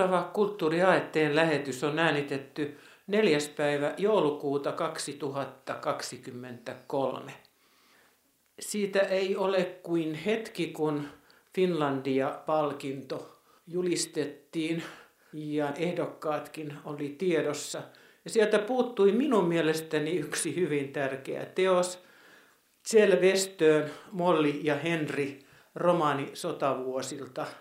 Seuraava kulttuuriaetteen lähetys on äänitetty 4. päivä joulukuuta 2023. Siitä ei ole kuin hetki, kun Finlandia-palkinto julistettiin ja ehdokkaatkin oli tiedossa. Ja sieltä puuttui minun mielestäni yksi hyvin tärkeä teos, Kjell Molli ja Henri romaani sotavuosilta –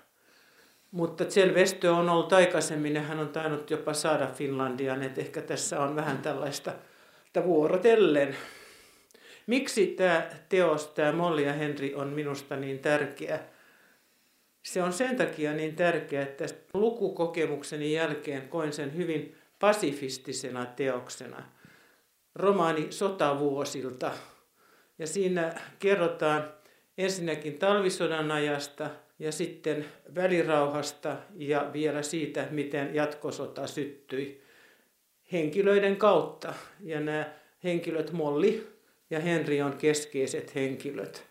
mutta Kjell Westö on ollut aikaisemmin ja hän on tainnut jopa saada Finlandian, että ehkä tässä on vähän tällaista että vuorotellen. Miksi tämä teos, tämä Molli ja Henri on minusta niin tärkeä? Se on sen takia niin tärkeä, että lukukokemukseni jälkeen koin sen hyvin pasifistisena teoksena. Romaani sotavuosilta. Ja siinä kerrotaan ensinnäkin talvisodan ajasta – ja sitten välirauhasta ja vielä siitä, miten jatkosota syttyi henkilöiden kautta. Ja nämä henkilöt Molli ja Henri on keskeiset henkilöt.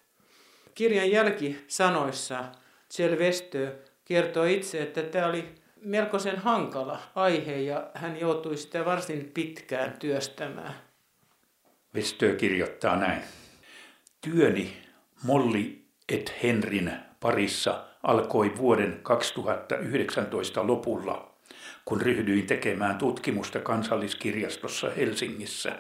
Kirjan jälkisanoissa Selvestö kertoo itse, että tämä oli melkoisen hankala aihe ja hän joutui sitä varsin pitkään työstämään. Vestö kirjoittaa näin. Työni Molli et Henrin parissa alkoi vuoden 2019 lopulla, kun ryhdyin tekemään tutkimusta kansalliskirjastossa Helsingissä.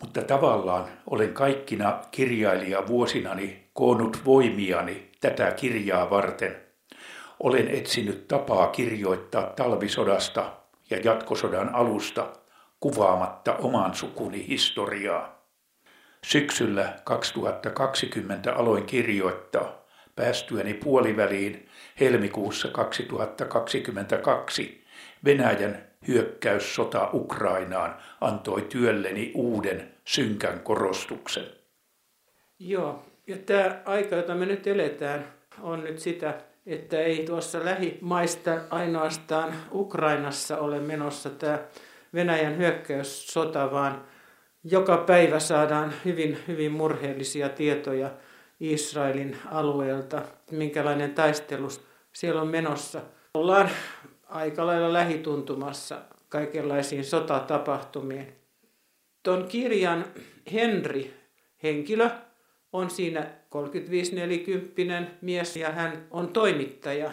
Mutta tavallaan olen kaikkina kirjailijavuosinani koonnut voimiani tätä kirjaa varten. Olen etsinyt tapaa kirjoittaa talvisodasta ja jatkosodan alusta kuvaamatta oman sukuni historiaa. Syksyllä 2020 aloin kirjoittaa päästyäni puoliväliin helmikuussa 2022 Venäjän hyökkäyssota Ukrainaan antoi työlleni uuden synkän korostuksen. Joo, ja tämä aika, jota me nyt eletään, on nyt sitä, että ei tuossa lähimaista ainoastaan Ukrainassa ole menossa tämä Venäjän hyökkäyssota, vaan joka päivä saadaan hyvin, hyvin murheellisia tietoja – Israelin alueelta, minkälainen taistelu siellä on menossa. Ollaan aika lailla lähituntumassa kaikenlaisiin sotatapahtumiin. Tuon kirjan Henri henkilö on siinä 35-40 mies ja hän on toimittaja.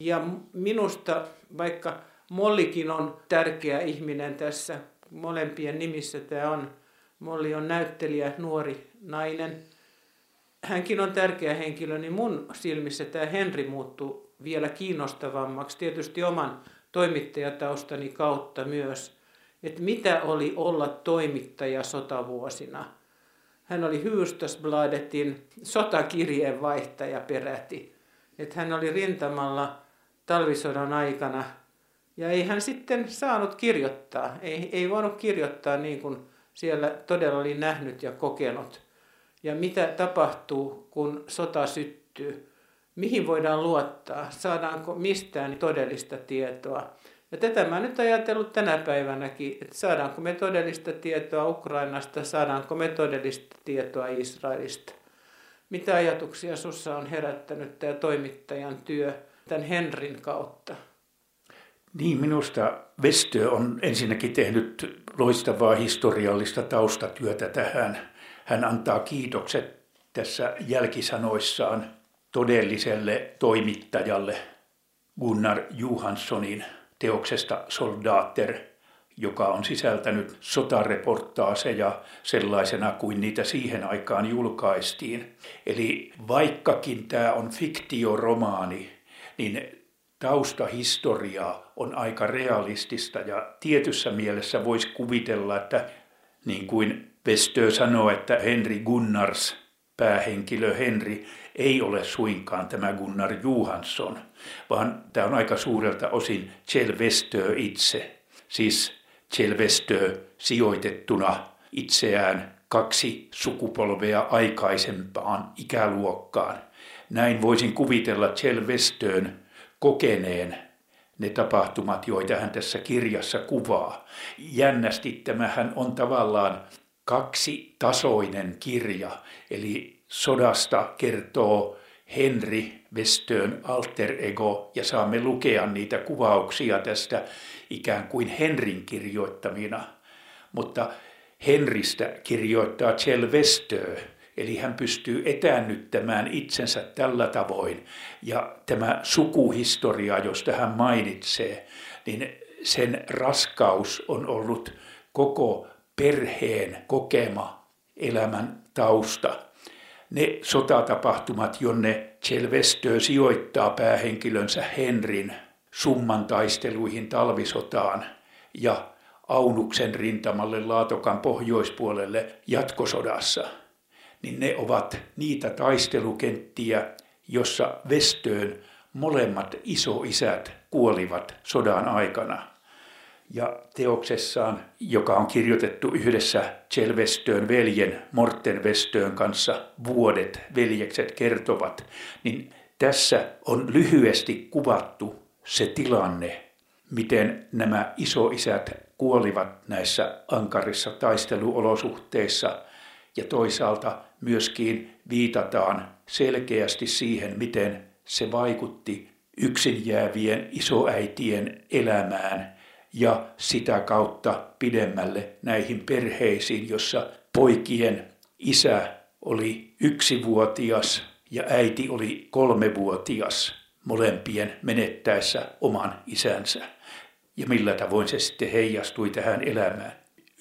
Ja minusta, vaikka Mollikin on tärkeä ihminen tässä, molempien nimissä tämä on, Molli on näyttelijä, nuori nainen – hänkin on tärkeä henkilö, niin mun silmissä tämä Henri muuttuu vielä kiinnostavammaksi, tietysti oman toimittajataustani kautta myös, että mitä oli olla toimittaja sotavuosina. Hän oli Hufvudstadsbladetin sotakirjeenvaihtaja peräti. Että hän oli rintamalla talvisodan aikana ja ei hän sitten saanut kirjoittaa. Ei, ei voinut kirjoittaa niin kuin siellä todella oli nähnyt ja kokenut ja mitä tapahtuu, kun sota syttyy. Mihin voidaan luottaa? Saadaanko mistään todellista tietoa? Ja tätä mä nyt ajatellut tänä päivänäkin, että saadaanko me todellista tietoa Ukrainasta, saadaanko me todellista tietoa Israelista. Mitä ajatuksia sussa on herättänyt tämä toimittajan työ tämän Henrin kautta? Niin, minusta Vestö on ensinnäkin tehnyt loistavaa historiallista taustatyötä tähän hän antaa kiitokset tässä jälkisanoissaan todelliselle toimittajalle Gunnar Johanssonin teoksesta Soldater, joka on sisältänyt sotareportaaseja sellaisena kuin niitä siihen aikaan julkaistiin. Eli vaikkakin tämä on fiktioromaani, niin taustahistoria on aika realistista ja tietyssä mielessä voisi kuvitella, että niin kuin Vestö sanoo, että Henri Gunnars, päähenkilö Henri, ei ole suinkaan tämä Gunnar Johansson, vaan tämä on aika suurelta osin Kjell Vestö itse. Siis Kjell Vestö sijoitettuna itseään kaksi sukupolvea aikaisempaan ikäluokkaan. Näin voisin kuvitella Kjell Vestön kokeneen ne tapahtumat, joita hän tässä kirjassa kuvaa. Jännästi tämähän on tavallaan kaksitasoinen kirja, eli sodasta kertoo Henry Westön alter ego ja saamme lukea niitä kuvauksia tästä ikään kuin Henrin kirjoittamina. Mutta Henristä kirjoittaa Chel Westö, eli hän pystyy etäännyttämään itsensä tällä tavoin. Ja tämä sukuhistoria, josta hän mainitsee, niin sen raskaus on ollut koko perheen kokema elämän tausta. Ne sotatapahtumat, jonne Chelvestö sijoittaa päähenkilönsä Henrin summan taisteluihin talvisotaan ja Aunuksen rintamalle Laatokan pohjoispuolelle jatkosodassa, niin ne ovat niitä taistelukenttiä, jossa Vestöön molemmat isoisät kuolivat sodan aikana. Ja teoksessaan, joka on kirjoitettu yhdessä Chelvestöön veljen Morten Vestöön kanssa, Vuodet veljekset kertovat, niin tässä on lyhyesti kuvattu se tilanne, miten nämä isoisät kuolivat näissä ankarissa taisteluolosuhteissa ja toisaalta myöskin viitataan selkeästi siihen, miten se vaikutti yksin jäävien isoäitien elämään ja sitä kautta pidemmälle näihin perheisiin, jossa poikien isä oli yksivuotias ja äiti oli kolmevuotias molempien menettäessä oman isänsä. Ja millä tavoin se sitten heijastui tähän elämään.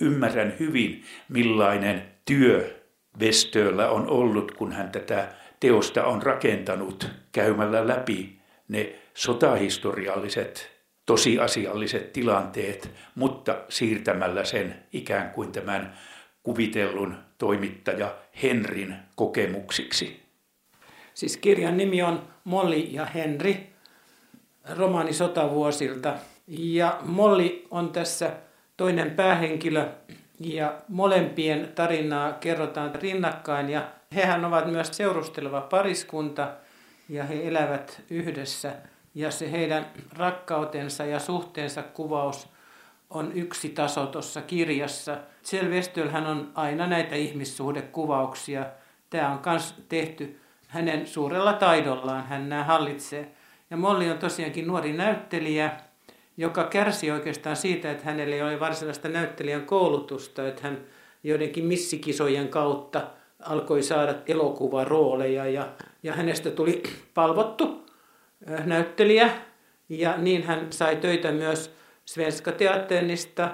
Ymmärrän hyvin, millainen työ Vestöllä on ollut, kun hän tätä teosta on rakentanut käymällä läpi ne sotahistorialliset, tosiasialliset tilanteet, mutta siirtämällä sen ikään kuin tämän kuvitellun toimittaja Henrin kokemuksiksi. Siis kirjan nimi on Molli ja Henri, romaani sotavuosilta. Ja Molli on tässä toinen päähenkilö ja molempien tarinaa kerrotaan rinnakkain ja hehän ovat myös seurusteleva pariskunta ja he elävät yhdessä. Ja se heidän rakkautensa ja suhteensa kuvaus on yksi taso tuossa kirjassa. Selvestölhän on aina näitä ihmissuhdekuvauksia. Tämä on myös tehty hänen suurella taidollaan, hän nämä hallitsee. Ja Molli on tosiaankin nuori näyttelijä, joka kärsi oikeastaan siitä, että hänellä ei ole varsinaista näyttelijän koulutusta, että hän joidenkin missikisojen kautta alkoi saada elokuvarooleja ja, ja hänestä tuli palvottu näyttelijä ja niin hän sai töitä myös Svenska Teaternista.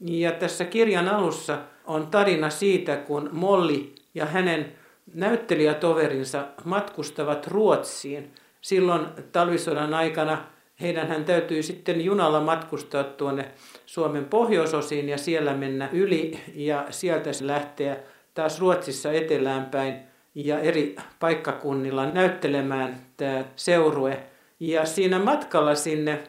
Ja tässä kirjan alussa on tarina siitä, kun Molli ja hänen näyttelijätoverinsa matkustavat Ruotsiin. Silloin talvisodan aikana heidän hän täytyy sitten junalla matkustaa tuonne Suomen pohjoisosiin ja siellä mennä yli ja sieltä lähteä taas Ruotsissa etelään päin ja eri paikkakunnilla näyttelemään tämä seurue. Ja siinä matkalla sinne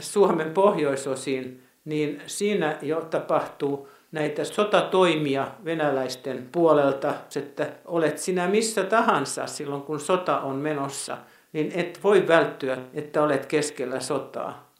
Suomen pohjoisosiin, niin siinä jo tapahtuu näitä sotatoimia venäläisten puolelta, että olet sinä missä tahansa silloin kun sota on menossa, niin et voi välttyä, että olet keskellä sotaa.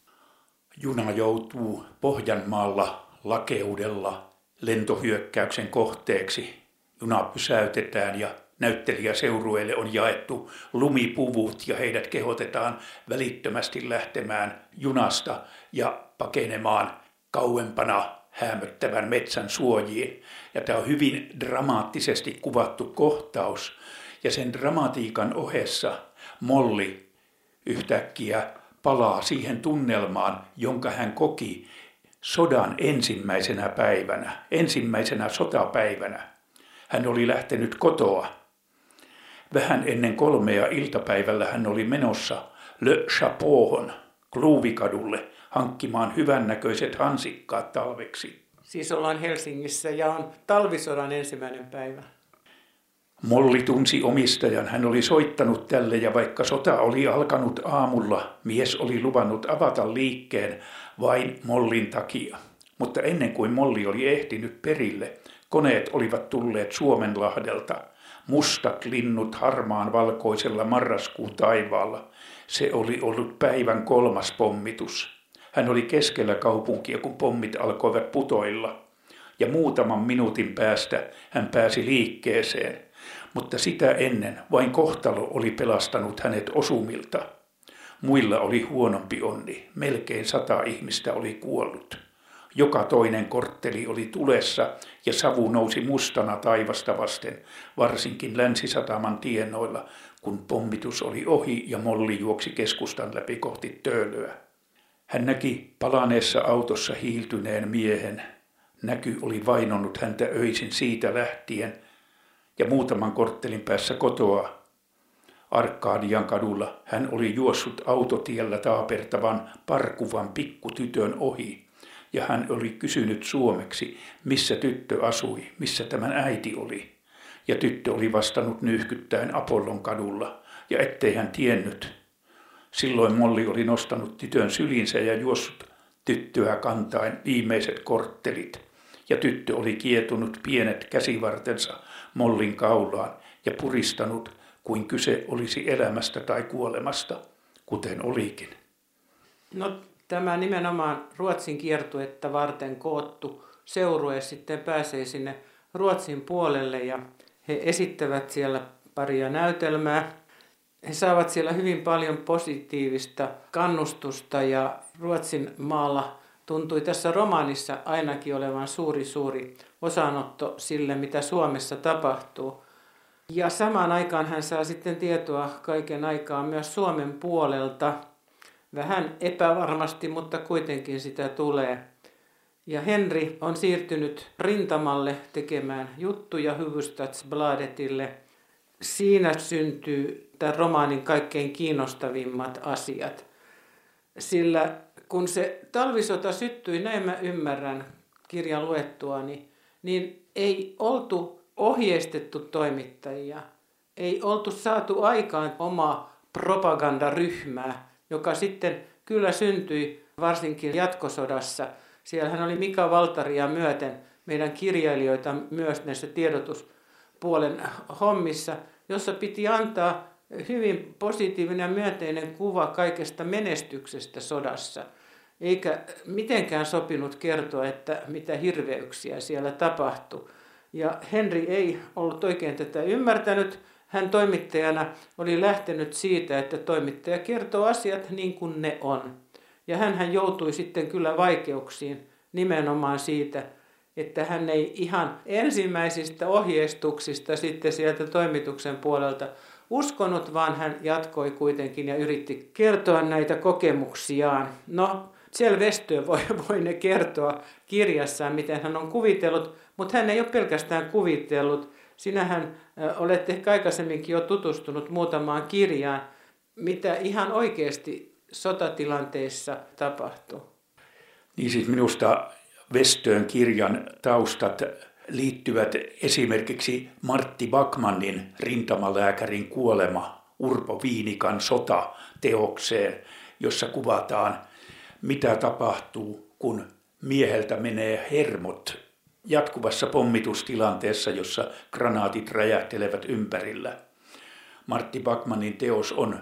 Juna joutuu Pohjanmaalla lakeudella lentohyökkäyksen kohteeksi. Juna pysäytetään ja näyttelijäseurueille on jaettu lumipuvut ja heidät kehotetaan välittömästi lähtemään junasta ja pakenemaan kauempana hämöttävän metsän suojiin. Ja tämä on hyvin dramaattisesti kuvattu kohtaus. Ja sen dramatiikan ohessa Molli yhtäkkiä palaa siihen tunnelmaan, jonka hän koki sodan ensimmäisenä päivänä, ensimmäisenä sotapäivänä. Hän oli lähtenyt kotoa. Vähän ennen kolmea iltapäivällä hän oli menossa Le Chapeauhon, Kluuvikadulle, hankkimaan hyvännäköiset hansikkaat talveksi. Siis ollaan Helsingissä ja on talvisodan ensimmäinen päivä. Molli tunsi omistajan. Hän oli soittanut tälle ja vaikka sota oli alkanut aamulla, mies oli luvannut avata liikkeen vain Mollin takia. Mutta ennen kuin Molli oli ehtinyt perille, koneet olivat tulleet Suomenlahdelta. Mustat linnut harmaan valkoisella marraskuun taivaalla. Se oli ollut päivän kolmas pommitus. Hän oli keskellä kaupunkia, kun pommit alkoivat putoilla. Ja muutaman minuutin päästä hän pääsi liikkeeseen. Mutta sitä ennen vain kohtalo oli pelastanut hänet osumilta. Muilla oli huonompi onni. Melkein sata ihmistä oli kuollut. Joka toinen kortteli oli tulessa ja savu nousi mustana taivasta vasten, varsinkin Länsisataman tienoilla, kun pommitus oli ohi ja Molli juoksi keskustan läpi kohti töölöä. Hän näki palaneessa autossa hiiltyneen miehen. Näky oli vainonnut häntä öisin siitä lähtien ja muutaman korttelin päässä kotoa. Arkadian kadulla hän oli juossut autotiellä taapertavan parkuvan pikkutytön ohi ja hän oli kysynyt suomeksi, missä tyttö asui, missä tämän äiti oli. Ja tyttö oli vastannut nyyhkyttäen Apollon kadulla, ja ettei hän tiennyt. Silloin Molli oli nostanut tytön sylinsä ja juossut tyttöä kantaen viimeiset korttelit, ja tyttö oli kietunut pienet käsivartensa Mollin kaulaan ja puristanut, kuin kyse olisi elämästä tai kuolemasta, kuten olikin. No tämä nimenomaan Ruotsin kiertuetta varten koottu seurue sitten pääsee sinne Ruotsin puolelle ja he esittävät siellä paria näytelmää. He saavat siellä hyvin paljon positiivista kannustusta ja Ruotsin maalla tuntui tässä romaanissa ainakin olevan suuri suuri osanotto sille, mitä Suomessa tapahtuu. Ja samaan aikaan hän saa sitten tietoa kaiken aikaa myös Suomen puolelta – Vähän epävarmasti, mutta kuitenkin sitä tulee. Ja Henri on siirtynyt rintamalle tekemään juttuja Hufvudstadsbladetille. Siinä syntyy tämän romaanin kaikkein kiinnostavimmat asiat. Sillä kun se talvisota syttyi, näin mä ymmärrän kirjan luettuani, niin ei oltu ohjeistettu toimittajia. Ei oltu saatu aikaan omaa propagandaryhmää, joka sitten kyllä syntyi varsinkin jatkosodassa. Siellähän oli Mika Valtaria myöten meidän kirjailijoita myös näissä tiedotuspuolen hommissa, jossa piti antaa hyvin positiivinen ja myönteinen kuva kaikesta menestyksestä sodassa. Eikä mitenkään sopinut kertoa, että mitä hirveyksiä siellä tapahtui. Ja Henri ei ollut oikein tätä ymmärtänyt, hän toimittajana oli lähtenyt siitä, että toimittaja kertoo asiat niin kuin ne on. Ja hän joutui sitten kyllä vaikeuksiin nimenomaan siitä, että hän ei ihan ensimmäisistä ohjeistuksista sitten sieltä toimituksen puolelta uskonut, vaan hän jatkoi kuitenkin ja yritti kertoa näitä kokemuksiaan. No, Kjell Westö voi, voi ne kertoa kirjassaan, miten hän on kuvitellut, mutta hän ei ole pelkästään kuvitellut, Sinähän olet ehkä aikaisemminkin jo tutustunut muutamaan kirjaan, mitä ihan oikeasti sotatilanteissa tapahtuu. Niin siis minusta Vestöön kirjan taustat liittyvät esimerkiksi Martti Bakmanin rintamalääkärin kuolema Urpo Viinikan sota teokseen, jossa kuvataan, mitä tapahtuu, kun mieheltä menee hermot jatkuvassa pommitustilanteessa, jossa granaatit räjähtelevät ympärillä. Martti Bakmanin teos on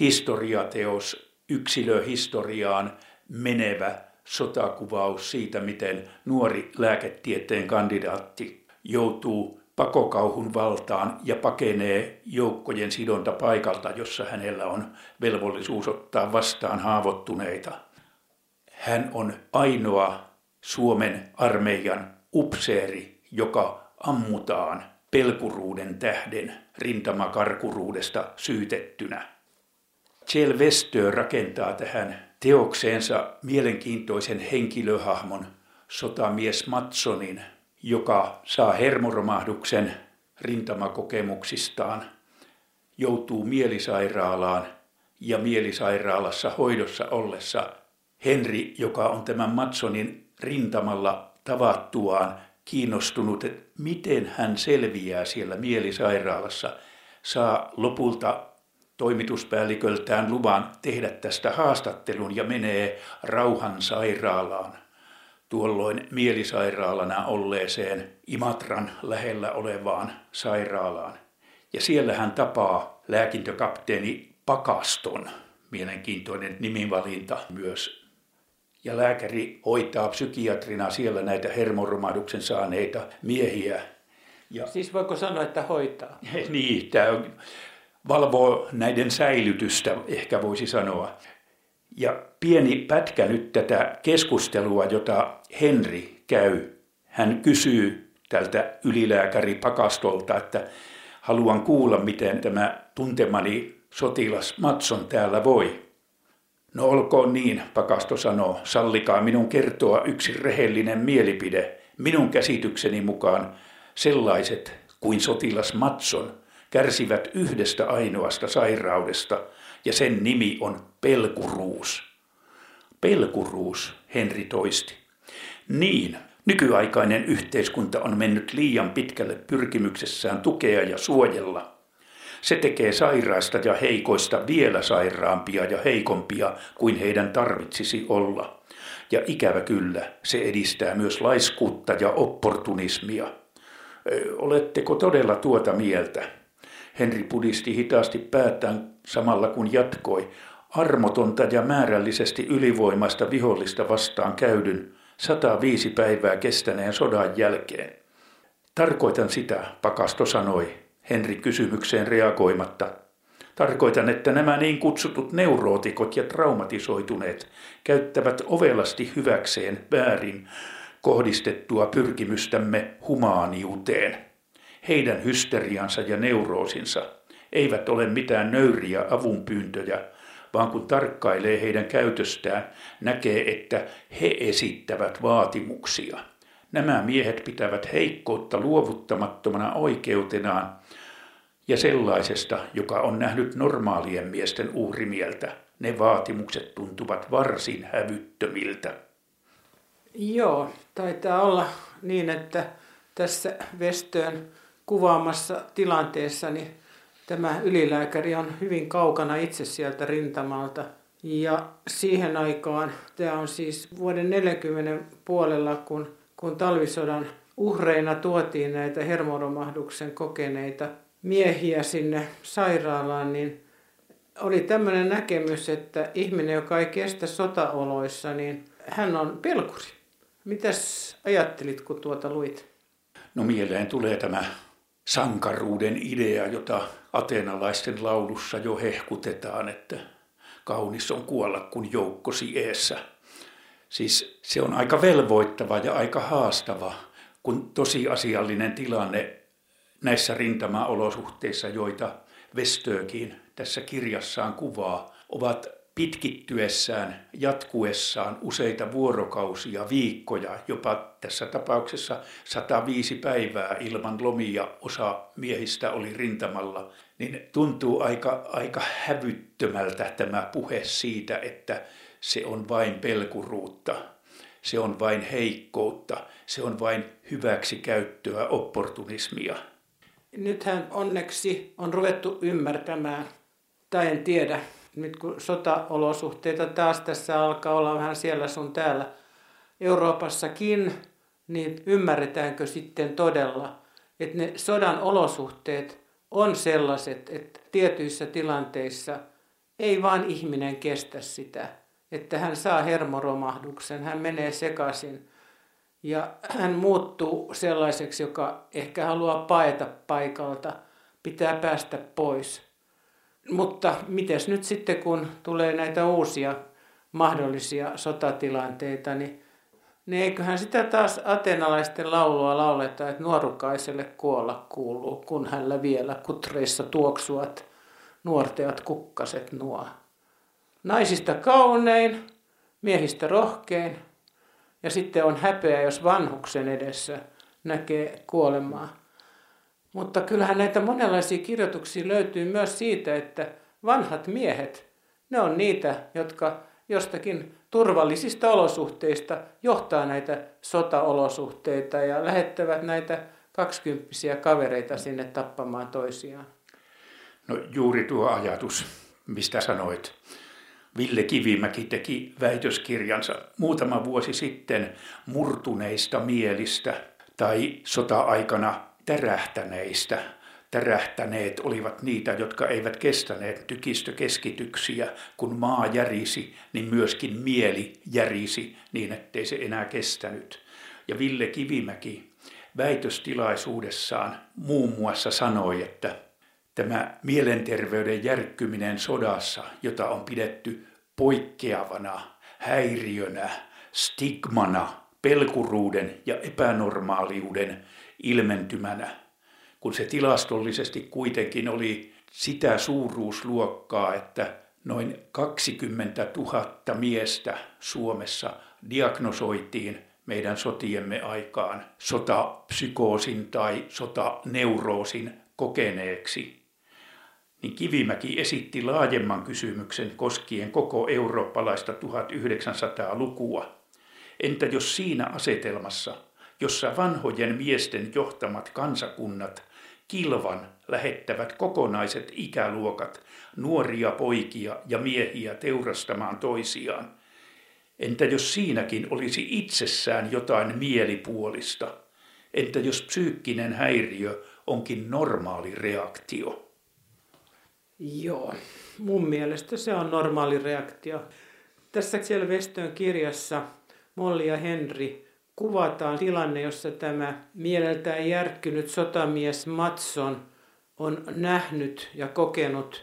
historiateos, yksilöhistoriaan menevä sotakuvaus siitä, miten nuori lääketieteen kandidaatti joutuu pakokauhun valtaan ja pakenee joukkojen sidonta paikalta, jossa hänellä on velvollisuus ottaa vastaan haavoittuneita. Hän on ainoa Suomen armeijan upseeri, joka ammutaan pelkuruuden tähden rintamakarkuruudesta syytettynä. Kjell Westö rakentaa tähän teokseensa mielenkiintoisen henkilöhahmon sotamies Matsonin, joka saa hermoromahduksen rintamakokemuksistaan, joutuu mielisairaalaan ja mielisairaalassa hoidossa ollessa Henri, joka on tämän Matsonin rintamalla tavattuaan kiinnostunut, että miten hän selviää siellä mielisairaalassa, saa lopulta toimituspäälliköltään luvan tehdä tästä haastattelun ja menee rauhan sairaalaan, tuolloin mielisairaalana olleeseen Imatran lähellä olevaan sairaalaan. Ja siellä hän tapaa lääkintökapteeni Pakaston, mielenkiintoinen nimivalinta myös ja lääkäri hoitaa psykiatrina siellä näitä hermoromahduksen saaneita miehiä. Ja, siis voiko sanoa, että hoitaa? Niin, tämä on, valvoo näiden säilytystä, ehkä voisi sanoa. Ja pieni pätkä nyt tätä keskustelua, jota Henri käy. Hän kysyy tältä ylilääkäri Pakastolta, että haluan kuulla, miten tämä tuntemani sotilas Matson täällä voi. No olkoon niin, Pakasto sanoo, sallikaa minun kertoa yksi rehellinen mielipide. Minun käsitykseni mukaan sellaiset kuin sotilas Matson kärsivät yhdestä ainoasta sairaudesta, ja sen nimi on pelkuruus. Pelkuruus, Henri toisti. Niin, nykyaikainen yhteiskunta on mennyt liian pitkälle pyrkimyksessään tukea ja suojella. Se tekee sairaista ja heikoista vielä sairaampia ja heikompia kuin heidän tarvitsisi olla. Ja ikävä kyllä, se edistää myös laiskuutta ja opportunismia. Oletteko todella tuota mieltä? Henri pudisti hitaasti päätään samalla kun jatkoi. Armotonta ja määrällisesti ylivoimaista vihollista vastaan käydyn 105 päivää kestäneen sodan jälkeen. Tarkoitan sitä, Pakasto sanoi, Henri kysymykseen reagoimatta. Tarkoitan, että nämä niin kutsutut neurootikot ja traumatisoituneet käyttävät ovelasti hyväkseen väärin kohdistettua pyrkimystämme humaaniuteen. Heidän hysteriansa ja neuroosinsa eivät ole mitään nöyriä avunpyyntöjä, vaan kun tarkkailee heidän käytöstään, näkee, että he esittävät vaatimuksia. Nämä miehet pitävät heikkoutta luovuttamattomana oikeutenaan ja sellaisesta, joka on nähnyt normaalien miesten uhrimieltä. Ne vaatimukset tuntuvat varsin hävyttömiltä. Joo, taitaa olla niin, että tässä Vestöön kuvaamassa tilanteessa niin tämä ylilääkäri on hyvin kaukana itse sieltä rintamalta. Ja siihen aikaan, tämä on siis vuoden 40 puolella, kun, kun talvisodan uhreina tuotiin näitä hermoromahduksen kokeneita miehiä sinne sairaalaan, niin oli tämmöinen näkemys, että ihminen, joka ei kestä sotaoloissa, niin hän on pelkuri. Mitäs ajattelit, kun tuota luit? No mieleen tulee tämä sankaruuden idea, jota ateenalaisten laulussa jo hehkutetaan, että kaunis on kuolla kun joukkosi eessä. Siis se on aika velvoittava ja aika haastava, kun tosiasiallinen tilanne näissä rintamaolosuhteissa, joita Vestöökin tässä kirjassaan kuvaa, ovat pitkittyessään, jatkuessaan useita vuorokausia, viikkoja, jopa tässä tapauksessa 105 päivää ilman lomia osa miehistä oli rintamalla, niin tuntuu aika, aika hävyttömältä tämä puhe siitä, että se on vain pelkuruutta, se on vain heikkoutta, se on vain hyväksikäyttöä, opportunismia. Nythän onneksi on ruvettu ymmärtämään, tai en tiedä, nyt kun sotaolosuhteita taas tässä alkaa olla vähän siellä sun täällä Euroopassakin, niin ymmärretäänkö sitten todella, että ne sodan olosuhteet on sellaiset, että tietyissä tilanteissa ei vaan ihminen kestä sitä, että hän saa hermoromahduksen, hän menee sekaisin. Ja hän muuttuu sellaiseksi, joka ehkä haluaa paeta paikalta, pitää päästä pois – mutta mites nyt sitten, kun tulee näitä uusia mahdollisia sotatilanteita, niin, niin eiköhän sitä taas atenalaisten laulua lauleta, että nuorukaiselle kuolla kuuluu, kun hänellä vielä kutreissa tuoksuat nuorteat kukkaset nuo. Naisista kaunein, miehistä rohkein, ja sitten on häpeä, jos vanhuksen edessä näkee kuolemaa. Mutta kyllähän näitä monenlaisia kirjoituksia löytyy myös siitä, että vanhat miehet, ne on niitä, jotka jostakin turvallisista olosuhteista johtaa näitä sotaolosuhteita ja lähettävät näitä kaksikymppisiä kavereita sinne tappamaan toisiaan. No juuri tuo ajatus, mistä sanoit. Ville Kivimäki teki väitöskirjansa muutama vuosi sitten murtuneista mielistä tai sota-aikana tärähtäneistä. Tärähtäneet olivat niitä, jotka eivät kestäneet tykistökeskityksiä. Kun maa järisi, niin myöskin mieli järisi niin, ettei se enää kestänyt. Ja Ville Kivimäki väitöstilaisuudessaan muun muassa sanoi, että tämä mielenterveyden järkkyminen sodassa, jota on pidetty poikkeavana, häiriönä, stigmana, pelkuruuden ja epänormaaliuden ilmentymänä, kun se tilastollisesti kuitenkin oli sitä suuruusluokkaa, että noin 20 000 miestä Suomessa diagnosoitiin meidän sotiemme aikaan sotapsykoosin tai sotaneuroosin kokeneeksi, niin Kivimäki esitti laajemman kysymyksen koskien koko eurooppalaista 1900-lukua. Entä jos siinä asetelmassa, jossa vanhojen miesten johtamat kansakunnat kilvan lähettävät kokonaiset ikäluokat nuoria poikia ja miehiä teurastamaan toisiaan, Entä jos siinäkin olisi itsessään jotain mielipuolista? Entä jos psyykkinen häiriö onkin normaali reaktio? Joo, mun mielestä se on normaali reaktio. Tässä siellä Vestön kirjassa Molli ja Henri kuvataan tilanne, jossa tämä mieleltään järkkynyt sotamies Matson on nähnyt ja kokenut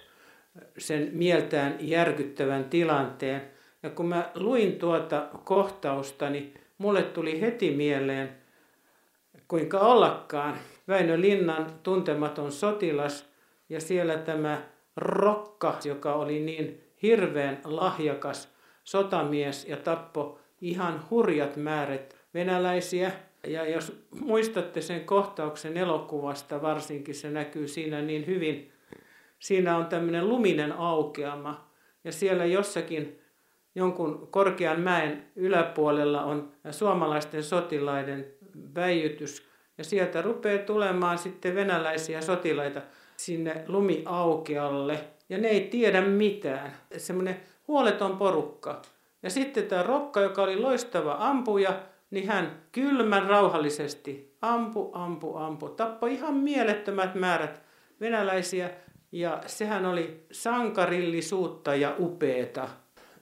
sen mieltään järkyttävän tilanteen – ja kun mä luin tuota kohtausta, niin mulle tuli heti mieleen, kuinka ollakaan, Väinö Linnan tuntematon sotilas ja siellä tämä Rokka, joka oli niin hirveän lahjakas sotamies ja tappo ihan hurjat määrät venäläisiä. Ja jos muistatte sen kohtauksen elokuvasta, varsinkin se näkyy siinä niin hyvin, siinä on tämmöinen luminen aukeama ja siellä jossakin jonkun korkean mäen yläpuolella on suomalaisten sotilaiden väijytys. Ja sieltä rupeaa tulemaan sitten venäläisiä sotilaita sinne lumiaukealle. Ja ne ei tiedä mitään. Semmoinen huoleton porukka. Ja sitten tämä Rokka, joka oli loistava ampuja, niin hän kylmän rauhallisesti ampu, ampu, ampu. Tappoi ihan mielettömät määrät venäläisiä. Ja sehän oli sankarillisuutta ja upeeta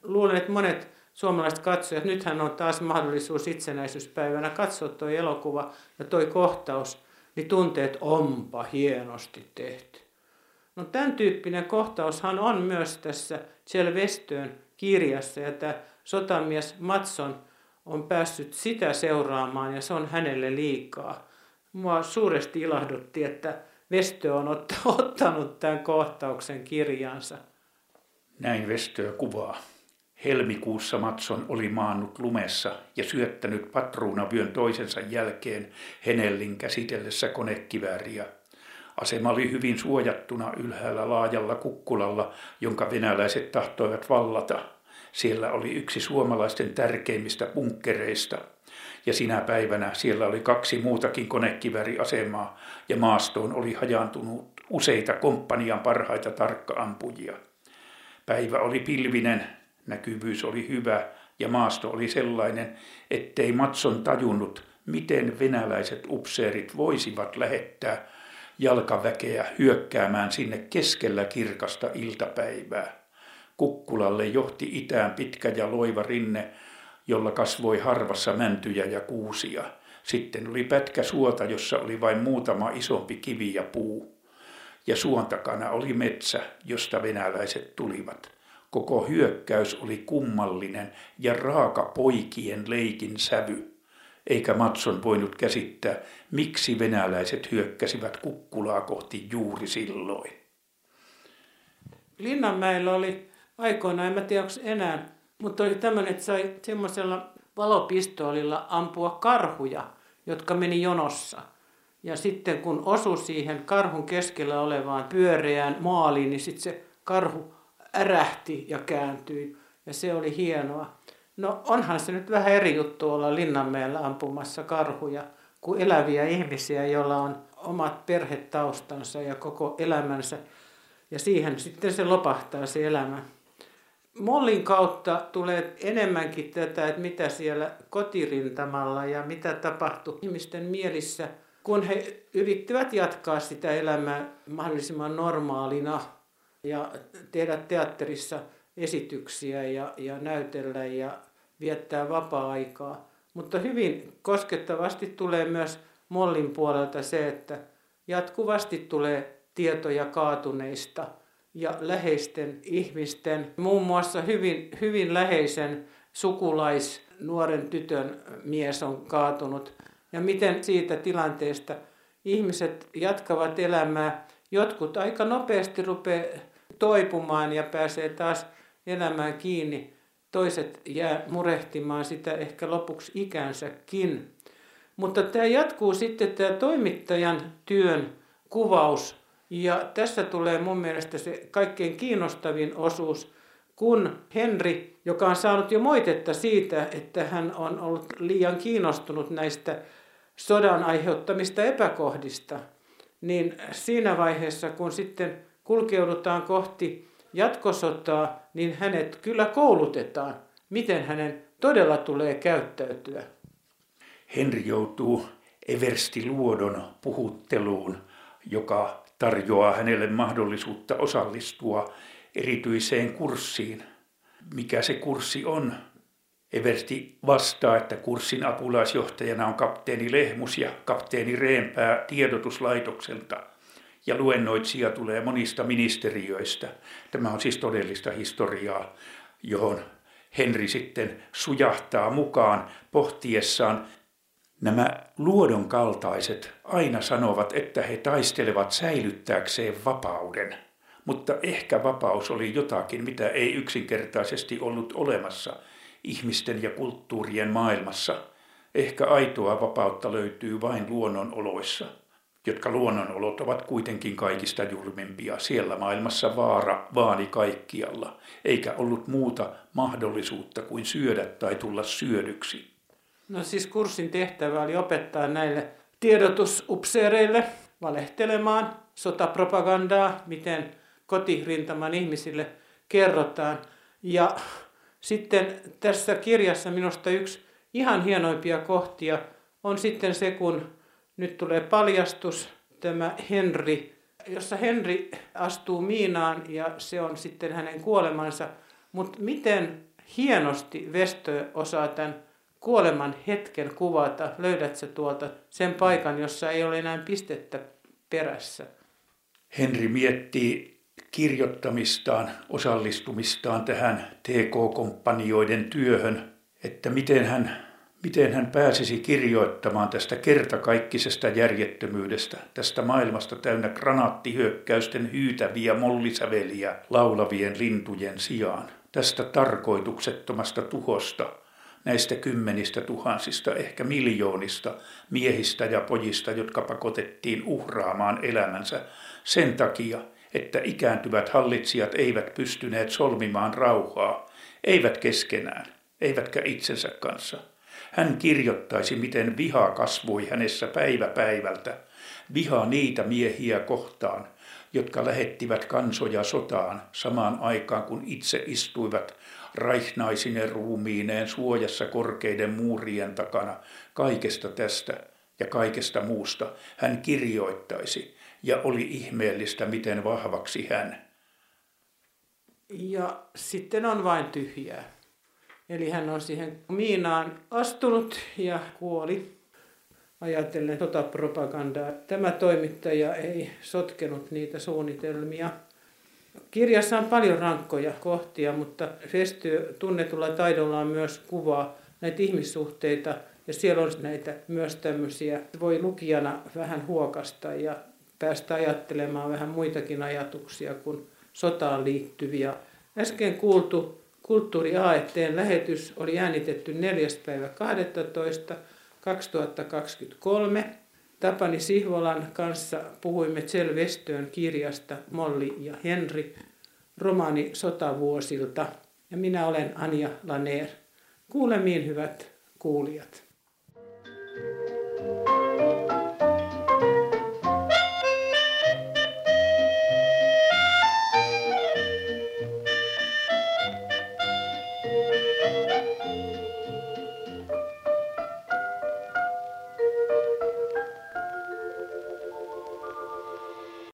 luulen, että monet suomalaiset katsojat, nythän on taas mahdollisuus itsenäisyyspäivänä katsoa tuo elokuva ja tuo kohtaus, niin tunteet onpa hienosti tehty. No tämän tyyppinen kohtaushan on myös tässä Kjell Westön kirjassa ja tämä sotamies Matson on päässyt sitä seuraamaan ja se on hänelle liikaa. Mua suuresti ilahdutti, että Westö on ottanut tämän kohtauksen kirjansa. Näin Westö kuvaa. Helmikuussa Matson oli maannut lumessa ja syöttänyt patruunavyön toisensa jälkeen Henellin käsitellessä konekivääriä. Asema oli hyvin suojattuna ylhäällä laajalla kukkulalla, jonka venäläiset tahtoivat vallata. Siellä oli yksi suomalaisten tärkeimmistä bunkkereista. Ja sinä päivänä siellä oli kaksi muutakin konekivääriasemaa ja maastoon oli hajaantunut useita komppanian parhaita tarkkaampujia. Päivä oli pilvinen, Näkyvyys oli hyvä ja maasto oli sellainen, ettei Matson tajunnut, miten venäläiset upseerit voisivat lähettää jalkaväkeä hyökkäämään sinne keskellä kirkasta iltapäivää. Kukkulalle johti itään pitkä ja loiva rinne, jolla kasvoi harvassa mäntyjä ja kuusia. Sitten oli pätkä suota, jossa oli vain muutama isompi kivi ja puu. Ja suon takana oli metsä, josta venäläiset tulivat. Koko hyökkäys oli kummallinen ja raaka poikien leikin sävy, eikä Matson voinut käsittää, miksi venäläiset hyökkäsivät kukkulaa kohti juuri silloin. Linnanmäellä oli aikoinaan, en tiedä onko enää, mutta oli tämmöinen, että sai semmoisella valopistoolilla ampua karhuja, jotka meni jonossa. Ja sitten kun osui siihen karhun keskellä olevaan pyöreään maaliin, niin sitten se karhu ärähti ja kääntyi ja se oli hienoa. No onhan se nyt vähän eri juttu olla Linnanmäellä ampumassa karhuja kuin eläviä ihmisiä, joilla on omat perhetaustansa ja koko elämänsä. Ja siihen sitten se lopahtaa se elämä. Mollin kautta tulee enemmänkin tätä, että mitä siellä kotirintamalla ja mitä tapahtui ihmisten mielissä, kun he yrittivät jatkaa sitä elämää mahdollisimman normaalina – ja tehdä teatterissa esityksiä ja, ja näytellä ja viettää vapaa-aikaa. Mutta hyvin koskettavasti tulee myös Mollin puolelta se, että jatkuvasti tulee tietoja kaatuneista ja läheisten ihmisten, muun muassa hyvin, hyvin läheisen sukulais nuoren tytön mies on kaatunut ja miten siitä tilanteesta ihmiset jatkavat elämää. Jotkut aika nopeasti rupeaa toipumaan ja pääsee taas elämään kiinni. Toiset jää murehtimaan sitä ehkä lopuksi ikänsäkin. Mutta tämä jatkuu sitten tämä toimittajan työn kuvaus. Ja tässä tulee mun mielestä se kaikkein kiinnostavin osuus, kun Henri, joka on saanut jo moitetta siitä, että hän on ollut liian kiinnostunut näistä sodan aiheuttamista epäkohdista, niin siinä vaiheessa, kun sitten kulkeudutaan kohti jatkosotaa, niin hänet kyllä koulutetaan, miten hänen todella tulee käyttäytyä. Henri joutuu Eversti Luodon puhutteluun, joka tarjoaa hänelle mahdollisuutta osallistua erityiseen kurssiin. Mikä se kurssi on? Eversti vastaa, että kurssin apulaisjohtajana on kapteeni Lehmus ja kapteeni Reenpää tiedotuslaitokselta ja luennoitsija tulee monista ministeriöistä. Tämä on siis todellista historiaa, johon Henri sitten sujahtaa mukaan pohtiessaan. Nämä luodon kaltaiset aina sanovat, että he taistelevat säilyttääkseen vapauden – mutta ehkä vapaus oli jotakin, mitä ei yksinkertaisesti ollut olemassa ihmisten ja kulttuurien maailmassa. Ehkä aitoa vapautta löytyy vain luonnonoloissa, jotka luonnonolot ovat kuitenkin kaikista julmimpia. Siellä maailmassa vaara vaani kaikkialla, eikä ollut muuta mahdollisuutta kuin syödä tai tulla syödyksi. No siis kurssin tehtävä oli opettaa näille tiedotusupseereille valehtelemaan sotapropagandaa, miten kotirintaman ihmisille kerrotaan. Ja sitten tässä kirjassa minusta yksi ihan hienoimpia kohtia on sitten se, kun nyt tulee paljastus, tämä Henri, jossa Henri astuu miinaan ja se on sitten hänen kuolemansa. Mutta miten hienosti Vestö osaa tämän kuoleman hetken kuvata, löydät sä tuolta sen paikan, jossa ei ole enää pistettä perässä? Henri miettii kirjoittamistaan, osallistumistaan tähän TK-kompanioiden työhön, että miten hän, miten hän pääsisi kirjoittamaan tästä kertakaikkisesta järjettömyydestä, tästä maailmasta täynnä granaattihyökkäysten hyytäviä mollisäveliä laulavien lintujen sijaan, tästä tarkoituksettomasta tuhosta, näistä kymmenistä tuhansista, ehkä miljoonista miehistä ja pojista, jotka pakotettiin uhraamaan elämänsä sen takia, että ikääntyvät hallitsijat eivät pystyneet solmimaan rauhaa, eivät keskenään, eivätkä itsensä kanssa. Hän kirjoittaisi, miten viha kasvoi hänessä päivä päivältä, viha niitä miehiä kohtaan, jotka lähettivät kansoja sotaan samaan aikaan, kun itse istuivat raihnaisine ruumiineen suojassa korkeiden muurien takana kaikesta tästä ja kaikesta muusta. Hän kirjoittaisi, ja oli ihmeellistä, miten vahvaksi hän. Ja sitten on vain tyhjää. Eli hän on siihen miinaan astunut ja kuoli ajatellen sotapropagandaa. Tämä toimittaja ei sotkenut niitä suunnitelmia. Kirjassa on paljon rankkoja kohtia, mutta Festyö tunnetulla taidollaan myös kuvaa näitä ihmissuhteita ja siellä on näitä myös tämmöisiä, voi lukijana vähän huokasta ja päästä ajattelemaan vähän muitakin ajatuksia kuin sotaan liittyviä. Äsken kuultu Kulttuuri AETn lähetys oli äänitetty 4. päivä 12. 2023. Tapani Sihvolan kanssa puhuimme Tsel kirjasta Molli ja Henri, romaani sotavuosilta. Ja minä olen Anja Laner. Kuulemiin hyvät kuulijat. thank you